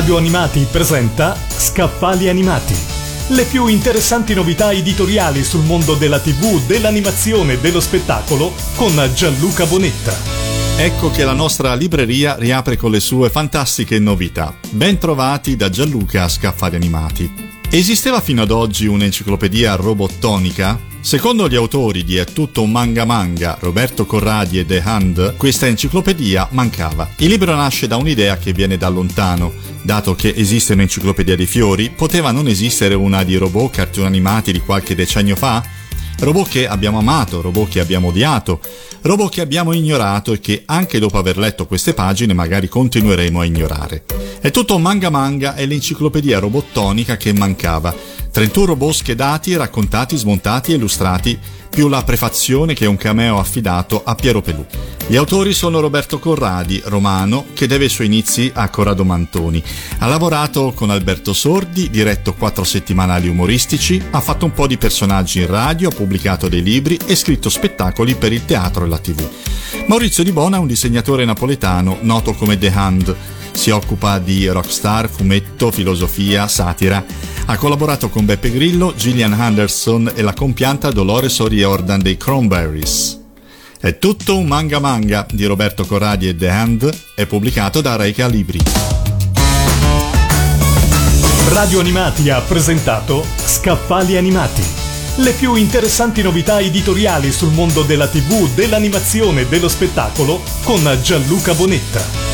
Radio Animati presenta Scaffali Animati. Le più interessanti novità editoriali sul mondo della TV, dell'animazione e dello spettacolo con Gianluca Bonetta. Ecco che la nostra libreria riapre con le sue fantastiche novità. Ben trovati da Gianluca a Scaffali Animati. Esisteva fino ad oggi un'enciclopedia robottonica? Secondo gli autori di È tutto un manga manga, Roberto Corradi e The Hand, questa enciclopedia mancava. Il libro nasce da un'idea che viene da lontano. Dato che esiste un'enciclopedia di fiori, poteva non esistere una di robot cartoni animati di qualche decennio fa? Robot che abbiamo amato, robot che abbiamo odiato, robot che abbiamo ignorato e che anche dopo aver letto queste pagine magari continueremo a ignorare. È tutto manga manga è l'enciclopedia robottonica che mancava 31 robot schedati, raccontati, smontati e illustrati, più la prefazione che un cameo affidato a Piero Pelù. Gli autori sono Roberto Corradi, romano, che deve i suoi inizi a Corrado Mantoni. Ha lavorato con Alberto Sordi, diretto quattro settimanali umoristici, ha fatto un po' di personaggi in radio, ha pubblicato dei libri e scritto spettacoli per il teatro e la tv. Maurizio Di Bona è un disegnatore napoletano noto come The Hand. Si occupa di rockstar, fumetto, filosofia, satira ha collaborato con Beppe Grillo, Gillian Anderson e la compianta Dolores O'Riordan dei Cranberries. È tutto un manga manga di Roberto Corradi e The Hand, è pubblicato da Reika Libri. Radio Animati ha presentato Scaffali Animati. Le più interessanti novità editoriali sul mondo della TV, dell'animazione e dello spettacolo con Gianluca Bonetta.